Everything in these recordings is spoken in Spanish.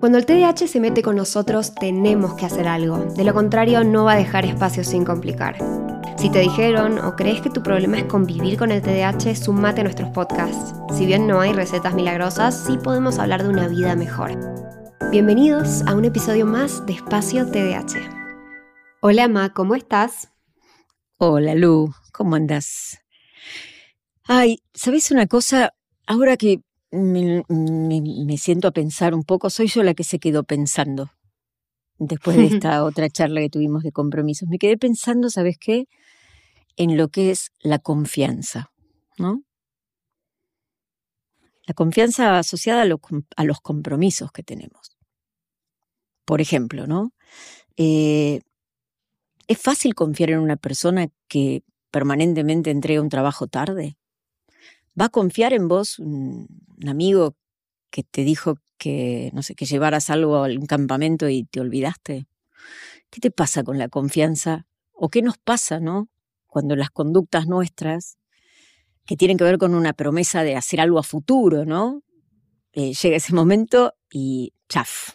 Cuando el TDAH se mete con nosotros, tenemos que hacer algo. De lo contrario, no va a dejar espacio sin complicar. Si te dijeron o crees que tu problema es convivir con el TDAH, sumate a nuestros podcasts. Si bien no hay recetas milagrosas, sí podemos hablar de una vida mejor. Bienvenidos a un episodio más de Espacio TDAH. Hola, Ma, ¿cómo estás? Hola, Lu, ¿cómo andas? Ay, ¿sabes una cosa? Ahora que me, me, siento a pensar un poco, soy yo la que se quedó pensando después de esta otra charla que tuvimos de compromisos. Me quedé pensando, ¿sabes qué? En lo que es la confianza, ¿no? La confianza asociada a, los compromisos que tenemos. Por ejemplo, ¿no? Eh, ¿Es fácil confiar en una persona que permanentemente entrega un trabajo tarde? ¿Va a confiar en vos un, amigo que te dijo que, no sé, que llevaras algo a un campamento y te olvidaste? ¿Qué te pasa con la confianza? ¿O qué nos pasa, no? Cuando las conductas nuestras, que tienen que ver con una promesa de hacer algo a futuro, ¿no? Eh, llega ese momento y chaf,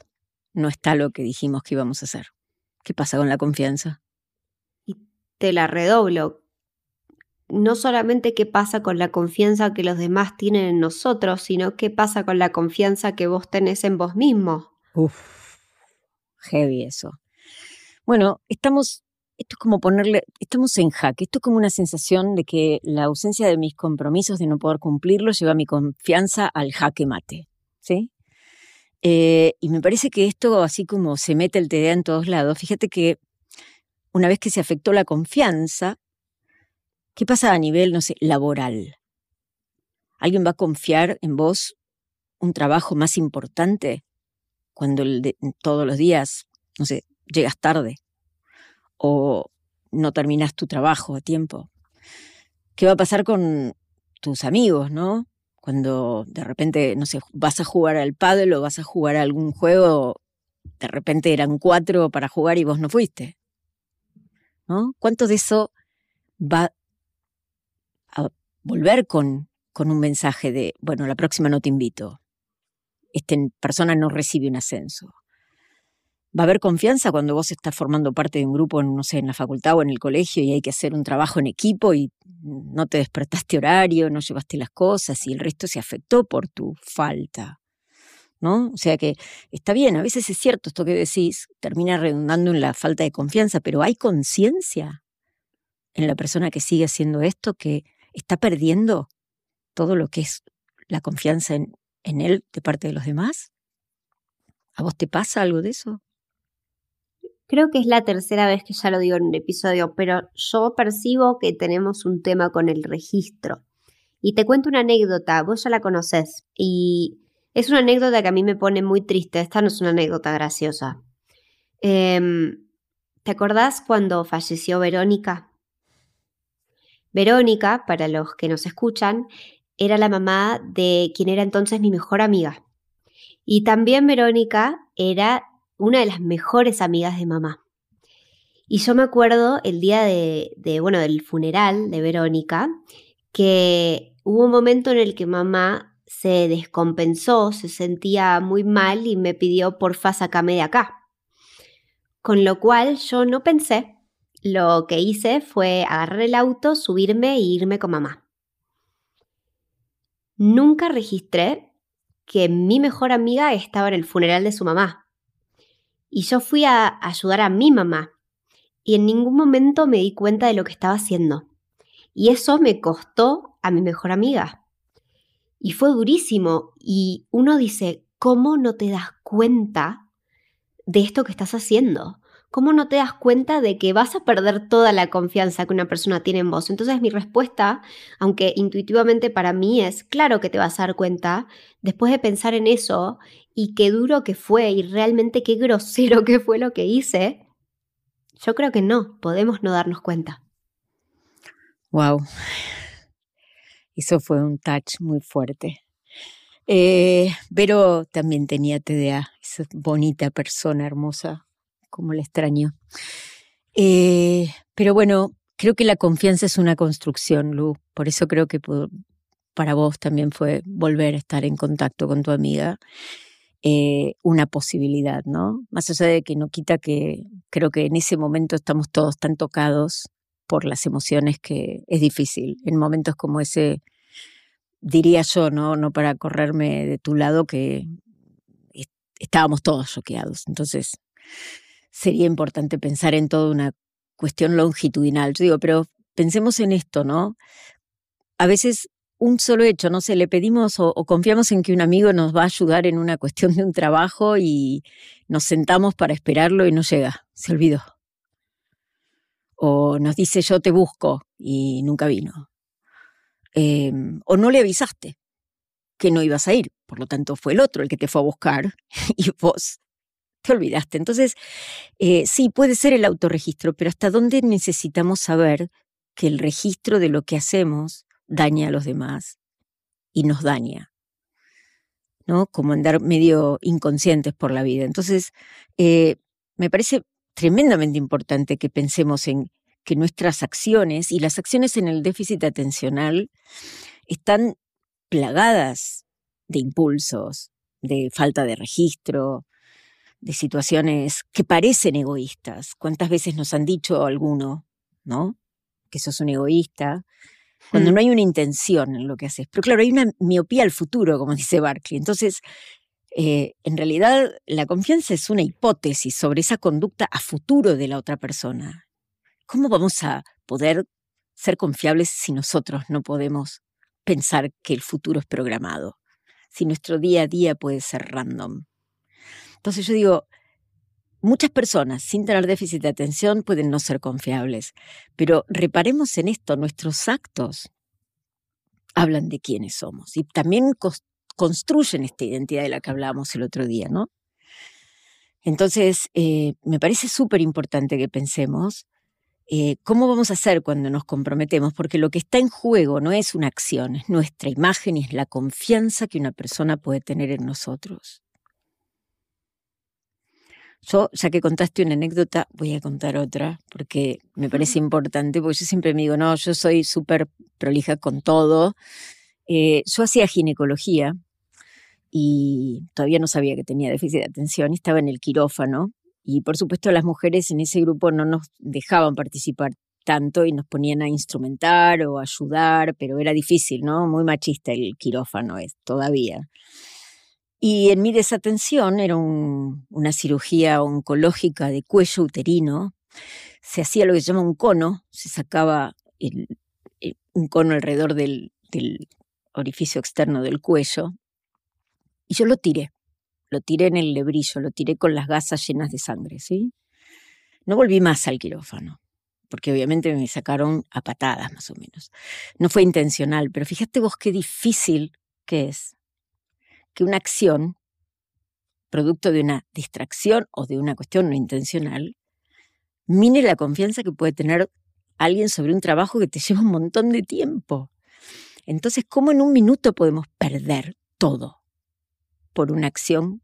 no está lo que dijimos que íbamos a hacer. ¿Qué pasa con la confianza? Y te la redoblo no solamente qué pasa con la confianza que los demás tienen en nosotros, sino qué pasa con la confianza que vos tenés en vos mismo. Uf, heavy eso. Bueno, estamos, esto es como ponerle, estamos en jaque, esto es como una sensación de que la ausencia de mis compromisos de no poder cumplirlos lleva mi confianza al jaque mate, ¿sí? Eh, y me parece que esto, así como se mete el TDA en todos lados, fíjate que una vez que se afectó la confianza, ¿Qué pasa a nivel, no sé, laboral? ¿Alguien va a confiar en vos un trabajo más importante cuando todos los días, no sé, llegas tarde o no terminas tu trabajo a tiempo? ¿Qué va a pasar con tus amigos, no? Cuando de repente, no sé, vas a jugar al pádel o vas a jugar a algún juego, de repente eran cuatro para jugar y vos no fuiste. ¿No? ¿Cuánto de eso va a volver con, con un mensaje de, bueno, la próxima no te invito. Esta persona no recibe un ascenso. Va a haber confianza cuando vos estás formando parte de un grupo, no sé, en la facultad o en el colegio y hay que hacer un trabajo en equipo y no te despertaste horario, no llevaste las cosas y el resto se afectó por tu falta. ¿No? O sea que está bien, a veces es cierto esto que decís, termina redundando en la falta de confianza, pero hay conciencia en la persona que sigue haciendo esto que está perdiendo todo lo que es la confianza en, en él de parte de los demás? ¿A vos te pasa algo de eso? Creo que es la tercera vez que ya lo digo en un episodio, pero yo percibo que tenemos un tema con el registro. Y te cuento una anécdota, vos ya la conoces, y es una anécdota que a mí me pone muy triste, esta no es una anécdota graciosa. Em, ¿Te acordás cuando falleció Verónica? Verónica, para los que nos escuchan, era la mamá de quien era entonces mi mejor amiga. Y también Verónica era una de las mejores amigas de mamá. Y yo me acuerdo el día de, bueno, del funeral de Verónica, que hubo un momento en el que mamá se descompensó, se sentía muy mal y me pidió porfa sacame de acá. Con lo cual yo no pensé lo que hice fue agarrar el auto, subirme e irme con mamá. Nunca registré que mi mejor amiga estaba en el funeral de su mamá. Y yo fui a ayudar a mi mamá. Y en ningún momento me di cuenta de lo que estaba haciendo. Y eso me costó a mi mejor amiga. Y fue durísimo. Y uno dice, ¿cómo no te das cuenta de esto que estás haciendo? ¿Cómo no te das cuenta de que vas a perder toda la confianza que una persona tiene en vos? Entonces mi respuesta, aunque intuitivamente para mí es, claro que te vas a dar cuenta, después de pensar en eso y qué duro que fue y realmente qué grosero que fue lo que hice, yo creo que no, podemos no darnos cuenta. Wow. Eso fue un touch muy fuerte. Eh, Vero también tenía TDA, esa bonita persona hermosa como la extraño. Eh, pero bueno, creo que la confianza es una construcción, Lu. Por eso creo que para vos también fue volver a estar en contacto con tu amiga. Eh, una posibilidad, ¿no? Más allá de que no quita que creo que en ese momento estamos todos tan tocados por las emociones que es difícil. En momentos como ese, diría yo, ¿no? No para correrme de tu lado, que estábamos todos choqueados. Entonces, sería importante pensar en toda una cuestión longitudinal. Yo digo, pero pensemos en esto, ¿no? A veces un solo hecho, no sé, le pedimos o, confiamos en que un amigo nos va a ayudar en una cuestión de un trabajo y nos sentamos para esperarlo y no llega, se olvidó. O nos dice yo te busco y nunca vino. Em, o no le avisaste que no ibas a ir, por lo tanto fue el otro el que te fue a buscar y vos te olvidaste. Entonces, eh, sí, puede ser el autorregistro, pero ¿hasta dónde necesitamos saber que el registro de lo que hacemos daña a los demás y nos daña? ¿No? Como andar medio inconscientes por la vida. Entonces, eh, me parece tremendamente importante que pensemos en que nuestras acciones y las acciones en el déficit atencional están plagadas de impulsos, de falta de registro, de situaciones que parecen egoístas. ¿Cuántas veces nos han dicho alguno, ¿no? Que sos un egoísta, cuando mm. no hay una intención en lo que haces. Pero claro, hay una miopía al futuro, como dice Barclay. Entonces, eh, en realidad, la confianza es una hipótesis sobre esa conducta a futuro de la otra persona. ¿Cómo vamos a poder ser confiables si nosotros no podemos pensar que el futuro es programado? Si nuestro día a día puede ser random. Entonces yo digo, muchas personas sin tener déficit de atención pueden no ser confiables, pero reparemos en esto, nuestros actos hablan de quiénes somos y también construyen esta identidad de la que hablábamos el otro día, ¿no? Entonces, eh, me parece súper importante que pensemos eh, cómo vamos a hacer cuando nos comprometemos, porque lo que está en juego no es una acción, es nuestra imagen y es la confianza que una persona puede tener en nosotros. Yo, ya que contaste una anécdota, voy a contar otra, porque me parece importante, porque yo siempre me digo, no, yo soy súper prolija con todo. Eh, yo hacía ginecología y todavía no sabía que tenía déficit de atención, estaba en el quirófano y por supuesto las mujeres en ese grupo no nos dejaban participar tanto y nos ponían a instrumentar o ayudar, pero era difícil, ¿no? Muy machista el quirófano es todavía. Y en mi desatención era una cirugía oncológica de cuello uterino. Se hacía lo que se llama un cono, se sacaba un cono alrededor del, del orificio externo del cuello y yo lo tiré. Lo tiré en el lebrillo, lo tiré con las gasas llenas de sangre, ¿sí? No volví más al quirófano, porque obviamente me sacaron a patadas más o menos. No fue intencional, pero fíjate vos qué difícil que es que una acción, producto de una distracción o de una cuestión no intencional, mine la confianza que puede tener alguien sobre un trabajo que te lleva un montón de tiempo. Entonces, ¿cómo en un minuto podemos perder todo por una acción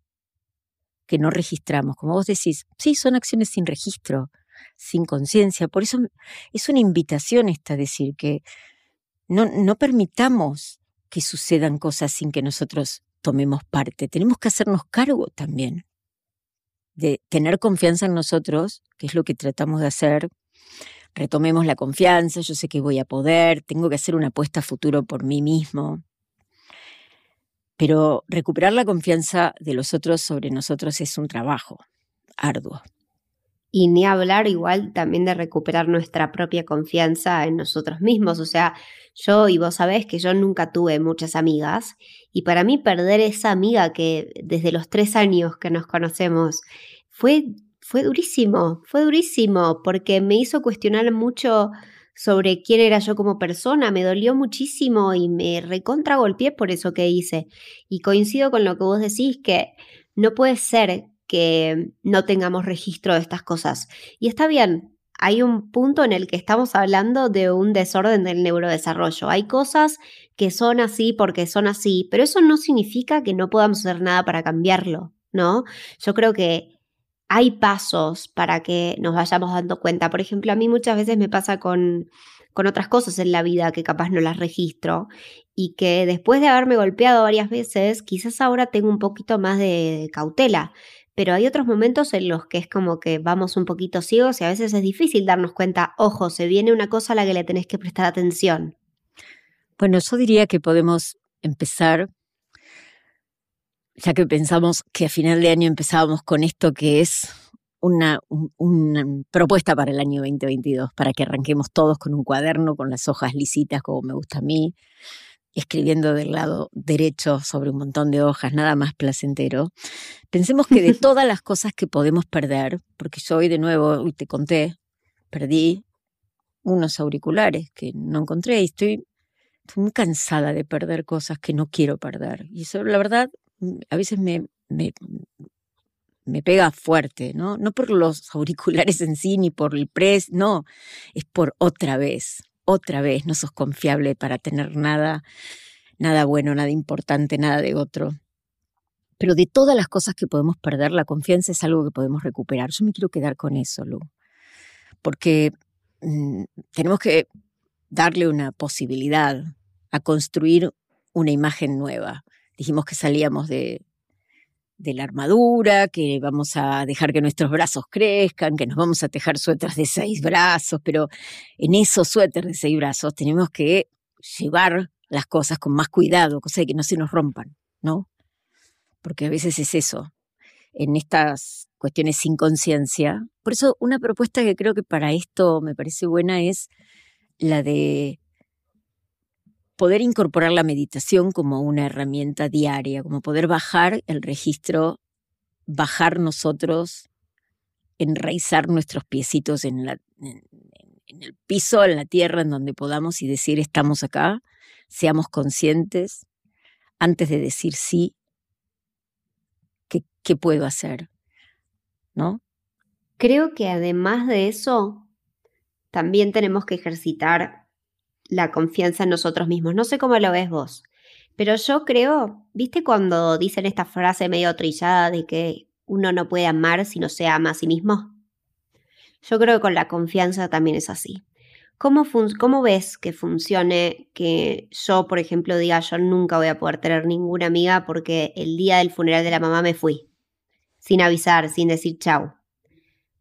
que no registramos? Como vos decís, sí, son acciones sin registro, sin conciencia. Por eso es una invitación esta decir que no, no permitamos que sucedan cosas sin que nosotros tomemos parte. Tenemos que hacernos cargo también de tener confianza en nosotros, que es lo que tratamos de hacer. Retomemos la confianza, yo sé que voy a poder, tengo que hacer una apuesta a futuro por mí mismo. Pero recuperar la confianza de los otros sobre nosotros es un trabajo arduo. Y ni hablar igual también de recuperar nuestra propia confianza en nosotros mismos. O sea, yo y vos sabés que yo nunca tuve muchas amigas y para mí perder esa amiga que desde los tres años que nos conocemos fue fue durísimo, fue durísimo, porque me hizo cuestionar mucho sobre quién era yo como persona, me dolió muchísimo y me recontra golpeé por eso que hice. Y coincido con lo que vos decís, que no puede ser que no tengamos registro de estas cosas. Y está bien, hay un punto en el que estamos hablando de un desorden del neurodesarrollo. Hay cosas que son así porque son así, pero eso no significa que no podamos hacer nada para cambiarlo, ¿no? Yo creo que hay pasos para que nos vayamos dando cuenta. Por ejemplo, a mí muchas veces me pasa con, con otras cosas en la vida que capaz no las registro y que después de haberme golpeado varias veces, quizás ahora tengo un poquito más de cautela. Pero hay otros momentos en los que es como que vamos un poquito ciegos y a veces es difícil darnos cuenta, ojo, se viene una cosa a la que le tenés que prestar atención. Bueno, yo diría que podemos empezar ya que pensamos que a final de año empezábamos con esto que es una, una, propuesta para el año 2022, para que arranquemos todos con un cuaderno, con las hojas lisitas, como me gusta a mí, escribiendo del lado derecho sobre un montón de hojas, nada más placentero. Pensemos que de todas las cosas que podemos perder, porque yo hoy de nuevo, hoy te conté, perdí unos auriculares que no encontré y estoy, estoy muy cansada de perder cosas que no quiero perder. Y eso, la verdad, a veces me, me, me pega fuerte, ¿no? No por los auriculares en sí ni por el pres, no, es por otra vez, otra vez, no sos confiable para tener nada, nada bueno, nada importante, nada de otro. Pero de todas las cosas que podemos perder, la confianza es algo que podemos recuperar. Yo me quiero quedar con eso, Lu, porque mm, tenemos que darle una posibilidad a construir una imagen nueva dijimos que salíamos de, la armadura, que vamos a dejar que nuestros brazos crezcan, que nos vamos a tejer suéteres de seis brazos, pero en esos suéteres de seis brazos tenemos que llevar las cosas con más cuidado, cosa de que no se nos rompan, ¿no? Porque a veces es eso, en estas cuestiones sin conciencia. Por eso una propuesta que creo que para esto me parece buena es la de poder incorporar la meditación como una herramienta diaria, como poder bajar el registro, bajar nosotros, enraizar nuestros piecitos en, el piso, en la tierra, en donde podamos y decir estamos acá, seamos conscientes antes de decir sí, ¿qué, qué puedo hacer? ¿No? Creo que además de eso, también tenemos que ejercitar la confianza en nosotros mismos. No sé cómo lo ves vos, pero yo creo, ¿viste cuando dicen esta frase medio trillada de que uno no puede amar si no se ama a sí mismo? Yo creo que con la confianza también es así. ¿Cómo, ¿Cómo, ves que funcione que yo, por ejemplo, diga yo nunca voy a poder tener ninguna amiga porque el día del funeral de la mamá me fui? Sin avisar, sin decir chau.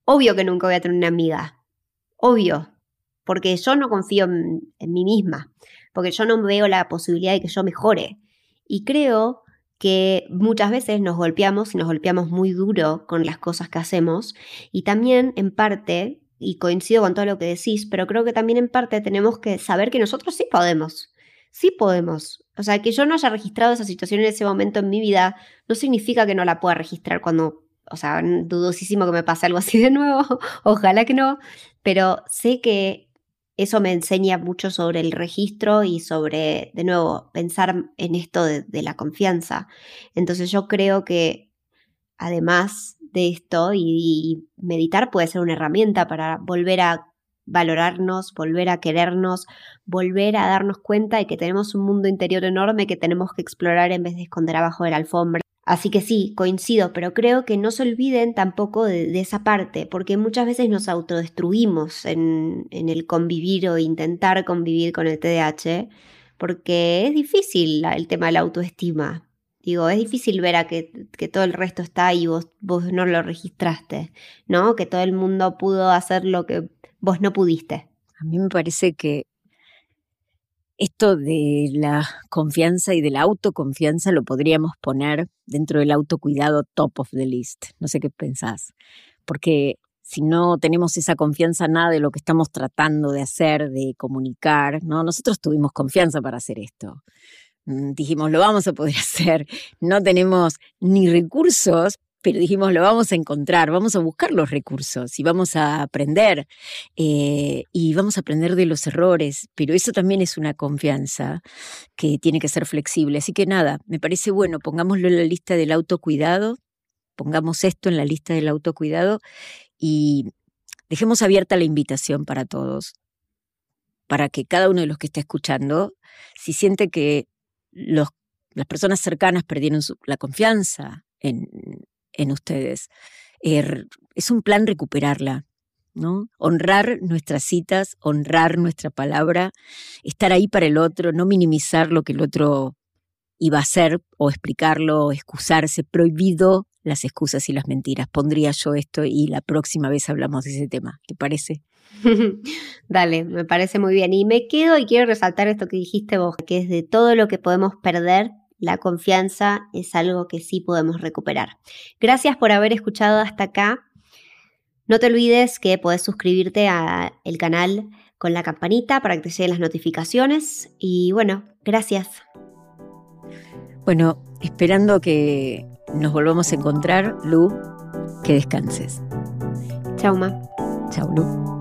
Obvio que nunca voy a tener una amiga. Obvio porque yo no confío en, mí misma, porque yo no veo la posibilidad de que yo mejore. Y creo que muchas veces nos golpeamos y nos golpeamos muy duro con las cosas que hacemos y también en parte, y coincido con todo lo que decís, pero creo que también en parte tenemos que saber que nosotros sí podemos, sí podemos. O sea, que yo no haya registrado esa situación en ese momento en mi vida no significa que no la pueda registrar cuando, o sea, dudosísimo que me pase algo así de nuevo, ojalá que no, pero sé que eso me enseña mucho sobre el registro y sobre, de nuevo, pensar en esto de, la confianza. Entonces yo creo que además de esto y, meditar puede ser una herramienta para volver a valorarnos, volver a querernos, volver a darnos cuenta de que tenemos un mundo interior enorme que tenemos que explorar en vez de esconder abajo de la alfombra. Así que sí, coincido, pero creo que no se olviden tampoco de, esa parte, porque muchas veces nos autodestruimos en, el convivir o intentar convivir con el TDAH, porque es difícil el tema de la autoestima. Digo, es difícil ver a que, todo el resto está y vos, vos no lo registraste, ¿no? Que todo el mundo pudo hacer lo que vos no pudiste. A mí me parece que esto de la confianza y de la autoconfianza lo podríamos poner dentro del autocuidado top of the list. No sé qué pensás. Porque si no tenemos esa confianza, nada de lo que estamos tratando de hacer, de comunicar, ¿no? Nosotros tuvimos confianza para hacer esto. Mm, dijimos, lo vamos a poder hacer. No tenemos ni recursos pero dijimos, lo vamos a encontrar, vamos a buscar los recursos y vamos a aprender eh, y vamos a aprender de los errores, pero eso también es una confianza que tiene que ser flexible. Así que nada, me parece bueno, pongámoslo en la lista del autocuidado, pongamos esto en la lista del autocuidado y dejemos abierta la invitación para todos, para que cada uno de los que está escuchando, si siente que los, las personas cercanas perdieron la confianza en, en ustedes. Er, es un plan recuperarla, ¿no? Honrar nuestras citas, honrar nuestra palabra, estar ahí para el otro, no minimizar lo que el otro iba a hacer o explicarlo o excusarse, prohibido las excusas y las mentiras. Pondría yo esto y la próxima vez hablamos de ese tema. ¿Te parece? Dale, me parece muy bien. Y me quedo y quiero resaltar esto que dijiste vos, que es de todo lo que podemos perder, la confianza es algo que sí podemos recuperar. Gracias por haber escuchado hasta acá. No te olvides que puedes suscribirte al canal con la campanita para que te lleguen las notificaciones. Y bueno, gracias. Bueno, esperando que nos volvamos a encontrar, Lu, que descanses. Chau, Ma. Chau, Lu.